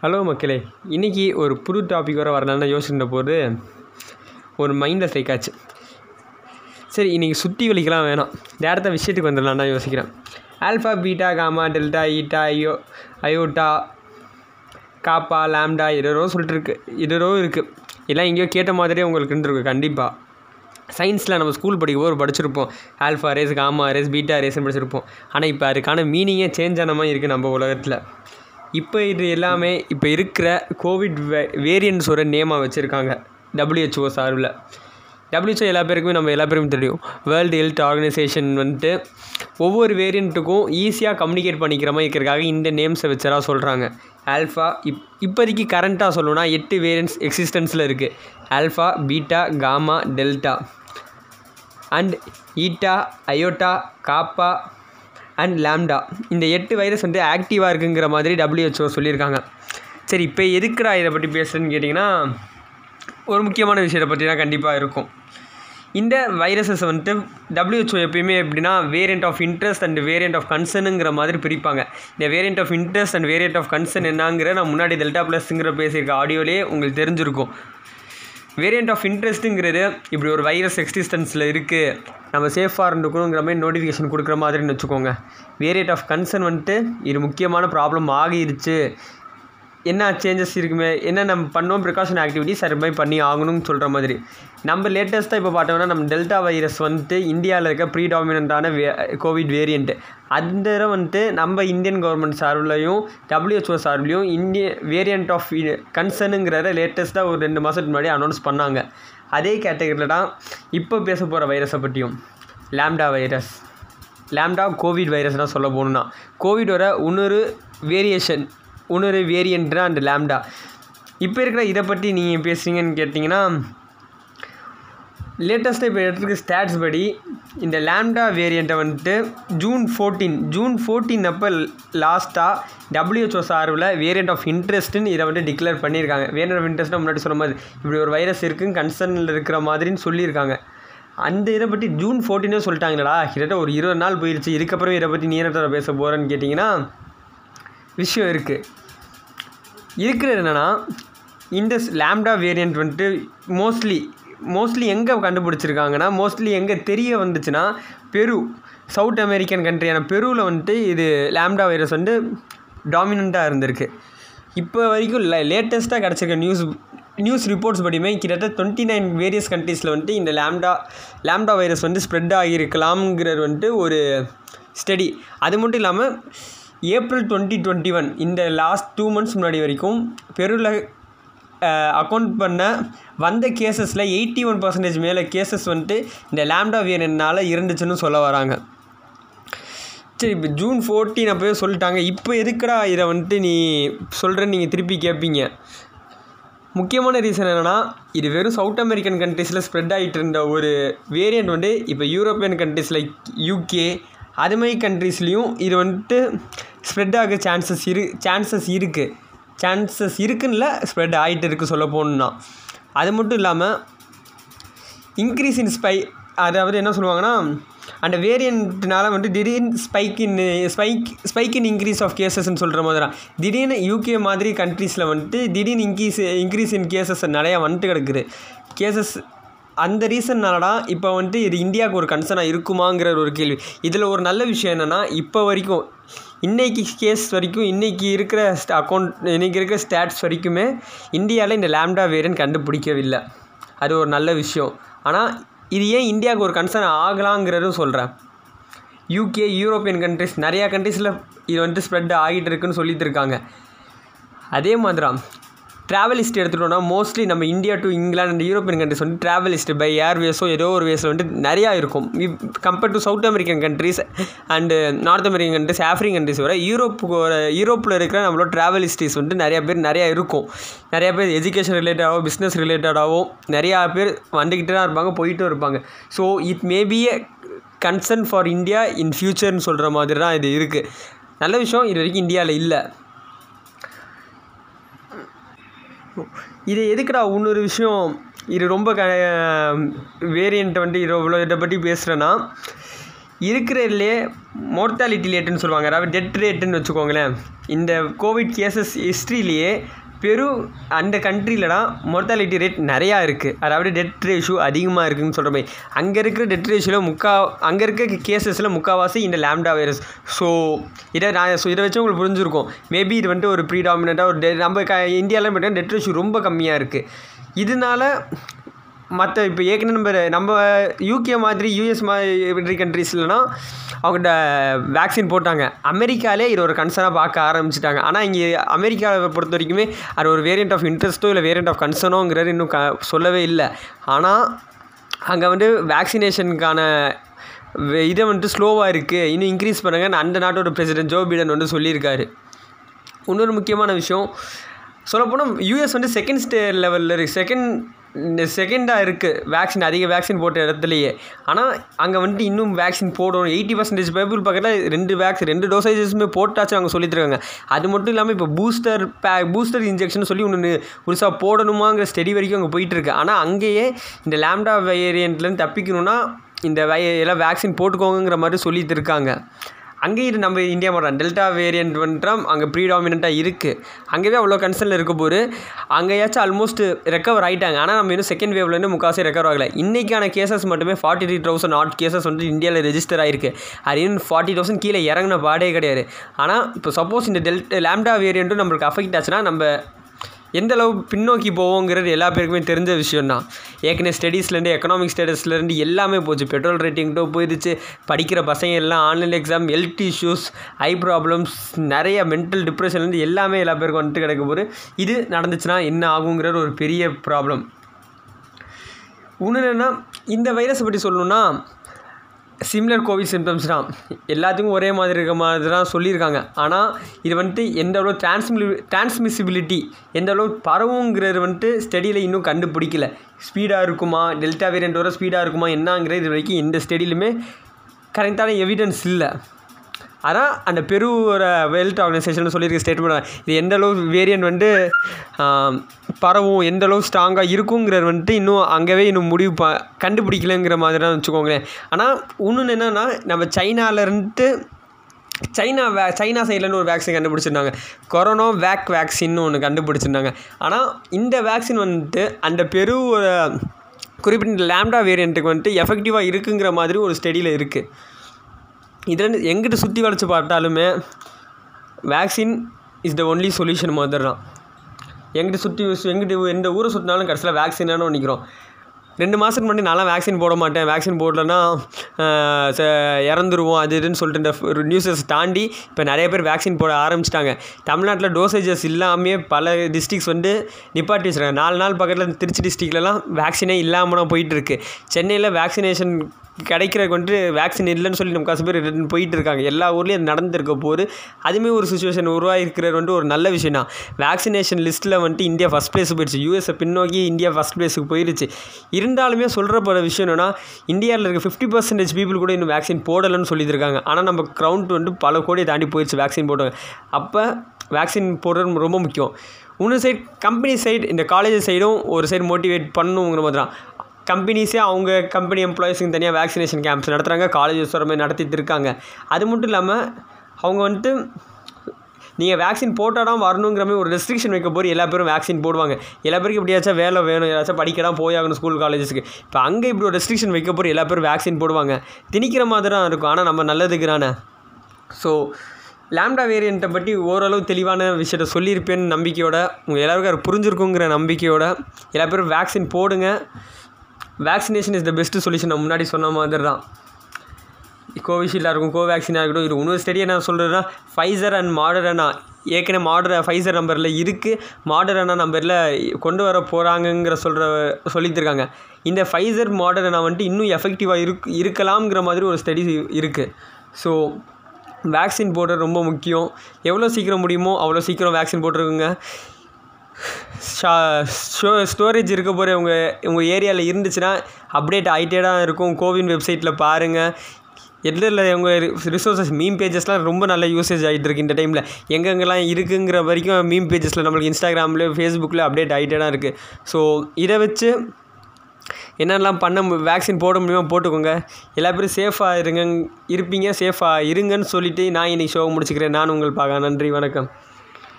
Hello மக்களே. இன்றைக்கி ஒரு புது டாபிக் வர வரலான்னு யோசிச்சுட்ட போது ஒரு மைண்டில் ஸ்ட்ரைக் ஆச்சு. சரி இன்றைக்கி சுற்றி வலிக்கலாம் வேணாம். டேரக்டாக விஷயத்துக்கு வந்துடலான்னு யோசிக்கிறேன். Alpha beta gamma delta eta ஐயோ அயோட்டா காப்பா லேம்டா இதோ சொல்லிட்டு இருக்கு. இதோ இருக்குது எல்லாம் எங்கேயோ கேட்ட மாதிரியே உங்களுக்கு இருந்திருக்கு கண்டிப்பாக சயின்ஸில் நம்ம ஸ்கூல் படிக்கும்போது படிச்சிருப்போம். Alpha rays gamma rays beta ரேஸ்னு படிச்சிருப்போம். ஆனால் இப்போ அதுக்கான மீனிங்கே சேஞ்ச் ஆன மாதிரி இருக்குது நம்ம உலகத்தில். இப்போ இது எல்லாமே இப்போ இருக்கிற கோவிட் வே வேரியன்ஸோட நேமாக வச்சுருக்காங்க. டபிள்யூஹெச்ஓ சார்பில். டபிள்யூஹெச்ஓ எல்லா பேருக்குமே நம்ம எல்லா பேருக்கும் தெரியும். வேர்ல்டு ஹெல்த் ஆர்கனைசேஷன் வந்துட்டு ஒவ்வொரு வேரியண்ட்டுக்கும் ஈஸியாக கம்யூனிகேட் பண்ணிக்கிற மாதிரி இருக்கிறக்காக இந்த நேம்ஸை வச்சரா சொல்கிறாங்க ஆல்ஃபா இப் இப்போதைக்கு கரண்ட்டாக சொல்லணும்னா எட்டு வேரியன்ட்ஸ் எக்ஸிஸ்டன்ஸில் இருக்குது alpha beta gamma delta and eta iota kappa and lambda இந்த எட்டு வைரஸ் வந்து ஆக்டிவாக இருக்குங்கிற மாதிரி டபிள்யூஹெச்ஓ சொல்லியிருக்காங்க. சரி இப்போ எதுக்குடா இதை பற்றி பேசுகிறேன்னு கேட்டிங்கன்னா ஒரு முக்கியமான விஷயத்தை பற்றி தான் கண்டிப்பாக இருக்கும். இந்த வைரஸஸ் வந்துட்டு டபிள்யூஹெச்ஓ எப்பயுமே எப்படின்னா variant of interest and variant of கன்சர்னுங்கிற மாதிரி பிரிப்பாங்க. இந்த variant of interest and variant of concern என்னங்கிற நான் முன்னாடி டெல்டா ப்ளஸ்ங்கிற பேசியிருக்க ஆடியோலேயே உங்களுக்கு தெரிஞ்சிருக்கும். வேரியண்ட் ஆஃப் இன்ட்ரெஸ்ட்டுங்கிறது இப்படி ஒரு வைரஸ் எக்ஸிஸ்டன்ஸில் இருக்குது நம்ம சேஃபாக இருந்துக்கணுங்கிற மாதிரி நோட்டிஃபிகேஷன் கொடுக்குற மாதிரின்னு வச்சுக்கோங்க. வேரியண்ட் ஆஃப் கன்சர்ன் வந்துட்டு இது முக்கியமான ப்ராப்ளம் ஆகிருச்சு. என்ன சேஞ்சஸ் இருக்குமே என்ன நம்ம பண்ணோம் ப்ரிகாஷன் ஆக்டிவிட்டிஸ் அது மாதிரி பண்ணி ஆகணும்னு சொல்கிற மாதிரி. நம்ம லேட்டஸ்ட்டாக இப்போ பார்த்தோம்னா நம்ம டெல்டா வைரஸ் வந்துட்டு இந்தியாவில் இருக்க ப்ரீடாமினண்ட்டான வே கோவிட் வேரியண்ட்டு அந்த வந்துட்டு நம்ம இந்தியன் கவர்மெண்ட் சார்பிலையும் டபிள்யூஹெச்ஓ சார்பிலையும் இந்திய வேரியண்ட் ஆஃப் கன்சர்னுங்கிறத லேட்டஸ்ட்டாக ஒரு ரெண்டு மாதத்துக்கு முன்னாடி அனௌன்ஸ் பண்ணாங்க. அதே கேட்டகரியில் தான் இப்போ பேச போகிற வைரஸை பற்றியும் லேம்டா வைரஸ் லேம்டா கோவிட் வைரஸ்னால் சொல்ல போகணுன்னா கோவிடோட இன்னொரு வேரியேஷன் இன்னொரு வேரியண்ட்னா அந்த லேம்டா இப்போ இருக்கிற இதை பற்றி நீங்கள் பேசுகிறீங்கன்னு கேட்டிங்கன்னா லேட்டஸ்ட்டாக இப்போ எடுத்துருக்க ஸ்டாட்ஸ் படி இந்த லேம்டா வேரியண்ட்டை வந்துட்டு ஜூன் ஃபோர்டீன் ஜூன் ஃபோர்டீன் அப்போ லாஸ்ட்டாக டபிள்யூஹெச்ஓ சார்பில் வேரியண்ட் ஆஃப் இன்ட்ரெஸ்ட்டுன்னு இதை வந்து டிக்ளேர் பண்ணியிருக்காங்க. வேரியண்ட் ஆஃப் இன்ட்ரெஸ்ட்டாக முன்னாடி சொன்ன மாதிரி இப்படி ஒரு வைரஸ் இருக்குன்னு கன்சர்னில் இருக்கிற மாதிரின்னு சொல்லியிருக்காங்க. அந்த இதை பற்றி ஜூன் ஃபோர்டீனே சொல்லிட்டாங்களா கிட்டத்தட்ட ஒரு இருபது நாள் போயிடுச்சு இதுக்கப்புறம் இதை பற்றி நீ என்ன பேச போகிறேன்னு கேட்டிங்கன்னா விஷயம் இருக்குது இருக்கிறது என்னென்னா இந்த லேம்டா வேரியண்ட் வந்துட்டு மோஸ்ட்லி மோஸ்ட்லி எங்கே கண்டுபிடிச்சிருக்காங்கன்னா மோஸ்ட்லி எங்கே தெரிய வந்துச்சுன்னா பெரு சவுத் அமெரிக்கன் கண்ட்ரியான பெருவில் வந்துட்டு இது லேம்டா வைரஸ் வந்து டாமினண்ட்டாக இருந்திருக்கு. இப்போ வரைக்கும் லே லேட்டஸ்ட்டாக கிடச்சிருக்க நியூஸ் நியூஸ் ரிப்போர்ட்ஸ் படியுமே கிட்டத்தட்ட டுவெண்ட்டி நைன் வேரியஸ் கண்ட்ரீஸில் வந்துட்டு இந்த லேம்டா லேம்டா வைரஸ் வந்து ஸ்ப்ரெட் ஆகியிருக்கலாம்ங்கிறது வந்துட்டு ஒரு ஸ்டடி அது மட்டும் இல்லாமல் ஏப்ரல் டுவெண்ட்டி டுவெண்ட்டி ஒன் இந்த லாஸ்ட் டூ மந்த்ஸ் முன்னாடி வரைக்கும் பெருவில் அக்கௌண்ட் பண்ண வந்த கேசஸில் எயிட்டி ஒன் பர்சன்டேஜ் மேலே கேசஸ் வந்துட்டு இந்த லேம்டா வேரியன்ட்னால இருந்துச்சுன்னு சொல்ல வராங்க. சரி இப்போ ஜூன் ஃபோர்டீன் அப்போ சொல்லிட்டாங்க. இப்போ எதுக்குடா இதை வந்துட்டு நீ சொல்கிறேன்னு நீங்கள் திருப்பி கேட்பீங்க முக்கியமான ரீசன் என்னென்னா இது வெறும் சவுத் அமெரிக்கன் கண்ட்ரீஸில் ஸ்ப்ரெட் ஆகிட்டு இருந்த ஒரு வேரியண்ட் வந்து இப்போ யூரோப்பியன் கண்ட்ரீஸ் லைக் யூகே அதுமாரி கண்ட்ரீஸ்லேயும் இது வந்துட்டு ஸ்ப்ரெட் ஆக சான்சஸ் இரு சான்சஸ் இருக்குது சான்சஸ் இருக்குன்னுல ஸ்ப்ரெட் ஆகிட்டு இருக்குது சொல்ல போகணுன்னா அது மட்டும் இல்லாமல் இன்க்ரீஸ் இன் ஸ்பை அதாவது என்ன சொல்லுவாங்கன்னா அந்த வேரியண்ட்னால வந்துட்டு திடீர்னு spike in spike spike in increase of கேசஸ்ன்னு சொல்கிற மாதிரி தான் திடீர்னு யூகே மாதிரி கண்ட்ரீஸில் வந்துட்டு திடீர்னு இன்க்ரீஸ் இன்க்ரீஸ் இன் கேசஸ் நிறையா வந்துட்டு கிடக்குது. கேசஸ் அந்த ரீசன்னாலடா இப்போ வந்துட்டு இது இந்தியாவுக்கு ஒரு கன்சர்னாக இருக்குமாங்கிற ஒரு கேள்வி. இதில் ஒரு நல்ல விஷயம் என்னென்னா இப்போ வரைக்கும் இன்றைக்கி கேஸ் வரைக்கும் இன்றைக்கி இருக்கிற அக்கௌண்ட் இன்றைக்கி இருக்கிற ஸ்டாட்ஸ் வரைக்குமே இந்தியாவில் இந்த லேம்டா வேரியன்ட் கண்டுபிடிக்கவில்லை. அது ஒரு நல்ல விஷயம். ஆனால் இது ஏன் இந்தியாவுக்கு ஒரு கன்சர்ன் ஆகலாங்கிறதும் சொல்கிறேன் யூகே யூரோப்பியன் கண்ட்ரிஸ் நிறையா கண்ட்ரிஸில் இது வந்துட்டு ஸ்ப்ரெட் ஆகிட்டு இருக்குன்னு சொல்லிட்டு இருக்காங்க. அதே மாதிரி ட்ராவல் ஹிஸ்ட்ரி எடுத்துகிட்டோம்னா மோஸ்ட்லி நம்ம India to England and European countries வந்து ட்ராவல் ஹிஸ்ட்ரி பை ஏர்வேஸோ ஏதோ ஒரு வேஸில் வந்து நிறையா இருக்கும். Compared to South American countries and North American countries African countries வர யூரோப்புக்கு யூரோப்பில் இருக்கிற நம்மளோட ட்ராவல் ஹிஸ்ட்ரிஸ் வந்துட்டு நிறையா பேர் நிறையா இருக்கும். நிறையா பேர் எஜுகேஷன் ரிலேட்டடாகவோ பிஸ்னஸ் ரிலேட்டடாகவோ நிறையா பேர் வந்துக்கிட்டு தான் இருப்பாங்க போயிட்டும் இருப்பாங்க. So it maybe a concern for India in ஃப்யூச்சர்னு சொல்கிற மாதிரி தான் இது இருக்குது நல்ல விஷயம் இது வரைக்கும் இந்தியாவில் இல்லை. இது எதுக்குடா இன்னொரு விஷயம்? இது ரொம்ப க வேரியண்ட்டை வந்துட்டு இவ்வளோ இதை பற்றி பேசுகிறேன்னா இருக்கிறதுலே மோர்டாலிட்டி ரேட்டுன்னு சொல்லுவாங்க. அதாவது டெட் ரேட்டுன்னு வச்சுக்கோங்களேன். இந்த கோவிட் கேசஸ் ஹிஸ்ட்ரியிலேயே பெரும் அந்த கண்ட்ரிலலாம் மொர்ட்டாலிட்டி ரேட் நிறையா இருக்குது அதாவது டெட் ரேஷியோ அதிகமாக இருக்குதுன்னு சொல்கிற மாதிரி. அங்கே இருக்கிற டெத் ரேஷியோவில் முக்கா அங்கே இருக்க கேசஸில் முக்கால்வாசி இந்த லேம்டா வைரஸ் ஸோ இதை நான் ஸோ இதை வச்சு உங்களுக்கு புரிஞ்சிருக்கும். மேபி இது வந்துட்டு ஒரு ப்ரீடாமினாக ஒரு டெ நம்ம க இந்தியாவிலாம் பார்த்தீங்கன்னா டெட் ரேஷியோ ரொம்ப கம்மியாக இருக்குது இதனால மற்ற இப்போ ஏற்கனவே நம்ம நம்ம யூகே மாதிரி யூஎஸ் மாதிரி கண்ட்ரீஸ்லலாம் அவங்கள்ட்ட வேக்சின் போட்டாங்க. அமெரிக்காலே இது ஒரு கன்சர்னாக பார்க்க ஆரம்பிச்சிட்டாங்க. ஆனால் இங்கே அமெரிக்காவை பொறுத்த வரைக்குமே அது ஒரு வேரியண்ட் ஆஃப் இன்ட்ரெஸ்ட்டோ இல்லை வேரியண்ட் ஆஃப் கன்சர்னோங்கிறது இன்னும் க சொல்லவே இல்லை. ஆனால் அங்கே வந்து வேக்சினேஷனுக்கான இதை வந்துட்டு ஸ்லோவாக இருக்குது இன்னும் இன்க்ரீஸ் பண்ணுங்கன்னு அந்த நாட்டோட பிரசிடென்ட் ஜோ பிடன் வந்து சொல்லியிருக்காரு. இன்னொரு முக்கியமான விஷயம் சொல்லப்போனால் யூஎஸ் வந்து செகண்ட் ஸ்டே லெவலில் இருக்குது செகண்ட் செகண்டாக இருக்குது வேக்சின் அதிக வேக்சின் போட்ட இடத்துலையே. ஆனால் அங்கே வந்துட்டு இன்னும் வேக்சின் போடணும். எயிட்டி பர்சன்டேஜ் பீப்புள் பக்கத்தில் ரெண்டு வேக்சின் ரெண்டு டோசேஜஸுமே போட்டாச்சும் அவங்க சொல்லிட்டுருக்காங்க. அது மட்டும் இல்லாமல் இப்போ பூஸ்டர் பே பூஸ்டர் இன்ஜெக்ஷன் சொல்லி ஒன்று புதுசாக போடணுமாங்கிற ஸ்டெடி வரைக்கும் அங்கே போயிட்டுருக்கு. ஆனால் அங்கேயே இந்த லேம்டா வேரியண்ட்லேருந்து தப்பிக்கணும்னா இந்த வை எல்லாம் வேக்சின் போட்டுக்கோங்கிற மாதிரி சொல்லிட்டு இருக்காங்க அங்கேயும் நம்ம இந்தியா மாட்டோம் டெல்டா வேரியண்ட் வந்துட்டால் அங்கே ப்ரீடாமினண்ட்டாக இருக்குது அங்கேயே அவ்வளோ கன்சர்னில் இருக்க போது அங்கேயாச்சும் ஆல்மோஸ்ட் ரெக்கவர் ஆகிட்டாங்க ஆனால் நம்ம இன்னும் செகண்ட் வேவ்லேருந்து முக்காசி ரெக்கவர் ஆகலை. இன்றைக்கான கேசஸ் மட்டுமே forty three thousand odd cases வந்து இந்தியாவில் ரெஜிஸ்டர் ஆகிருக்கு அது இன்னும் ஃபார்ட்டி தௌசண்ட் கீழே இறங்கின பாடே கிடையாது. ஆனால் இப்போ சப்போஸ் இந்த டெல்டா லேம்டா வேரியண்ட்டும் நம்மளுக்கு அஃபெக்ட் ஆச்சுன்னா நம்ம எந்த அளவு பின்னோக்கி போவோங்கிறது எல்லா பேருக்குமே தெரிஞ்ச விஷயம் தான் ஏற்கனவே ஸ்டடீஸ்லேருந்து எக்கனாமிக் ஸ்டேட்டஸ்லேருந்து எல்லாமே போச்சு. பெட்ரோல் ரேட்டிங்ட்டோ போயிடுச்சு. படிக்கிற பசங்க எல்லாம் online exam health issues eye problems நிறைய மென்டல் டிப்ரெஷன்லேருந்து எல்லாமே எல்லா பேருக்கும் வந்துட்டு கிடைக்க போது இது நடந்துச்சுன்னா என்ன ஆகுங்கிறது ஒரு பெரிய ப்ராப்ளம் ஒன்று என்னென்னா இந்த வைரஸை பற்றி சொல்லணுன்னா சிம்லர் கோவிட் சிம்டம்ஸ் தான். எல்லாத்துக்கும் ஒரே மாதிரி இருக்க மாதிரி தான் சொல்லியிருக்காங்க. ஆனால் இது வந்துட்டு எந்த அளவு டிரான்ஸ்மி டிரான்ஸ்மிசிபிலிட்டி எந்த அளவு பரவுங்கிறது வந்துட்டு ஸ்டடியில் இன்னும் கண்டுபிடிக்கல. ஸ்பீடாக இருக்குமா? டெல்டா வேரியண்ட்டோட ஸ்பீடாக இருக்குமா? என்னங்கிறது இது வரைக்கும் எந்த ஸ்டடியிலுமே கரெக்டான எவிடன்ஸ் இல்லை. ஆனால் அந்த பெரு ஒரு ஹெல்த் ஆர்கனைசேஷன் சொல்லியிருக்க ஸ்டேட்மெண்ட் இது எந்த அளவு வேரியன்ட் வந்து பரவும் எந்த அளவு ஸ்ட்ராங்காக இருக்குங்கிறது வந்துட்டு இன்னும் அங்கேவே இன்னும் முடிவு ப கண்டுபிடிக்கலங்கிற மாதிரி தான் வச்சுக்கோங்களேன். ஆனால் இன்னொன்று என்னென்னா நம்ம சைனாலேருந்து சைனா வே சைனா சைட்லேருந்து ஒரு வேக்சின் கண்டுபிடிச்சிருந்தாங்க. கொரோனா வேக் வேக்சின்னு ஒன்று கண்டுபிடிச்சிருந்தாங்க. ஆனால் இந்த வேக்சின் வந்துட்டு அந்த பெரு ஒரு குறிப்பிட்ட லேம்டா வேரியண்ட்டுக்கு வந்துட்டு எஃபெக்டிவாக இருக்குங்கிற மாதிரி ஒரு ஸ்டடியில் இருக்குது இதில் எங்கிட்ட சுற்றி வளைச்சு பார்த்தாலுமே vaccine is the only solution மாதிரி தான் எங்கிட்ட சுற்றி எங்கிட்ட எந்த ஊரை சுற்றினாலும் கடைசியில் வேக்சினானு நினைக்கிறோம் ரெண்டு மாதத்துக்கு முன்னாடி நான்லாம் வேக்சின் போட மாட்டேன். வேக்சின் போடலன்னா ச- இறந்துருவோம் அது இதுன்னு சொல்லிட்டு இந்த ஒரு நியூஸஸ் தாண்டி இப்போ நிறைய பேர் வேக்சின் போட ஆரம்பிச்சிட்டாங்க. தமிழ்நாட்டில் டோசேஜஸ் இல்லாமே பல டிஸ்ட்ரிக்ஸ் வந்து நிப்பாட்டி வச்சுருக்காங்க. நாலு நாள் பக்கத்தில் திருச்சி டிஸ்ட்ரிக்ட்லலாம் வேக்சினே இல்லாமல் போயிட்டுருக்கு சென்னையில் வேக்சினேஷன் கிடைக்கிறதுக்கு வந்துட்டு வேக்சின் இல்லைன்னு சொல்லி நம்ம காசு பேர் ரிட்டன் போயிட்டு இருக்காங்க. எல்லா ஊர்லேயும் அது நடந்திருக்க போது அதுவுமே ஒரு சுச்சுவேஷன் உருவாகிருக்கிறது வந்துட்டு ஒரு நல்ல விஷயம் தான். வேக்சினேஷன் லிஸ்ட்டில் வந்துட்டு இந்தியா ஃபஸ்ட் பிளேஸ் போயிடுச்சு. யூஎஸை பின்னோக்கி இந்தியா ஃபஸ்ட் பிளேஸுக்கு போயிடுச்சு இருந்தாலுமே சொல்கிற போகிற விஷயம் என்னென்னா இந்தியாவில் இருக்க ஃபிஃப்டி பர்சன்டேஜ் பீப்புள் கூட இன்னும் வேக்சின் போடலைன்னு சொல்லியிருக்காங்க. ஆனால் நம்ம க்ரௌண்ட் வந்து பல கோடியை தாண்டி போயிடுச்சு வேக்சின் போடுவாங்க அப்போ வேக்சின் போடுறது ரொம்ப முக்கியம். இன்னொரு சைடு கம்பெனி சைடு இந்த காலேஜ் சைடும் ஒரு சைடு மோட்டிவேட் பண்ணணுங்கிற மாதிரி தான். கம்பெனிஸே அவங்க கம்பெனி எம்ப்ளாயிஸுக்கு தனியாக வேக்சினேஷன் கேம்ப்ஸ் நடத்துகிறாங்க காலேஜஸ் வர மாதிரி நடத்திட்டு இருக்காங்க. அது மட்டும் இல்லாமல் அவங்க வந்துட்டு நீங்கள் வேக்சின் போட்டால் தான் வரணுங்கிற மாதிரி ஒரு ரெஸ்ட்ரிக்ஷன் வைக்க போய் எல்லா பேரும் வேக்சின் போடுவாங்க. எல்லா பேருக்கும் எப்படியாச்சும் வேலை வேணும். ஏதாச்சும் படிக்கலாம் போயாகணும் ஸ்கூல் காலேஜஸ்க்கு இப்போ அங்கே இப்படி ஒரு ரெஸ்ட்ரிக்ஷன் வைக்க போய் எல்லா பேரும் வேக்சின் போடுவாங்க. திணிக்கிற மாதிரி தான் இருக்கும். ஆனால் நம்ம நல்லதுக்குறானே ஸோ லேம்டா வேரியண்ட்டை பற்றி ஓரளவு தெளிவான விஷயத்த சொல்லியிருப்பேன்னு நம்பிக்கையோட உங்கள் எல்லாருக்கும் அது புரிஞ்சிருக்குங்கிற நம்பிக்கையோட எல்லா பேரும் வேக்சின் போடுங்க. Vaccination is the best solution நான் முன்னாடி சொன்ன மாதிரி தான் கோவிஷீல்டாக இருக்கும். கோவேக்சினாக இருக்கட்டும் இது இன்னொரு ஸ்டடியை நான் சொல்கிறேன்னா ஃபைசர் அண்ட் மாடர்னா ஏற்கனவே மாடர் ஃபைசர் நம்பரில் இருக்குது மாடர்னா நம்பரில் கொண்டு வர போகிறாங்கங்கிற சொல்கிற சொல்லியிருக்காங்க இந்த ஃபைசர் மாடர்னா வந்துட்டு இன்னும் எஃபெக்டிவாக இருக் இருக்கலாம்ங்கிற மாதிரி ஒரு ஸ்டடி இருக்குது ஸோ வேக்சின் போடுறது ரொம்ப முக்கியம். எவ்வளோ சீக்கிரம் முடியுமோ அவ்வளோ சீக்கிரம் வேக்சின் போட்டுருக்குங்க. ஷா ஷோ ஸ்டோரேஜ் இருக்க போகிற உங்கள் உங்கள் ஏரியாவில் இருந்துச்சுன்னா அப்டேட் ஆகிட்டே தான் இருக்கும். கோவின் வெப்சைட்டில் பாருங்கள் எதில் உங்கள் ரிசோர்ஸஸ் மீம் பேஜஸ்லாம் ரொம்ப நல்ல யூசேஜ் ஆகிட்டு இருக்கு இந்த டைமில் எங்கெங்கெல்லாம் இருக்குங்கிற வரைக்கும் மீம் பேஜஸில் நம்மளுக்கு இன்ஸ்டாகிராமில் ஃபேஸ்புக்கில் அப்டேட் ஆகிட்டே தான் இருக்குது ஸோ இதை வச்சு என்னென்னலாம் பண்ண வேக்சின் போட முடியுமோ போட்டுக்கோங்க. எல்லா பேரும் சேஃபாக இருங்க இருப்பீங்க சேஃபாக இருங்கன்னு சொல்லிவிட்டு நான் இன்னைக்கு ஷோவை முடிச்சுக்கிறேன். நான் உங்கள் பார்க்க நன்றி வணக்கம்.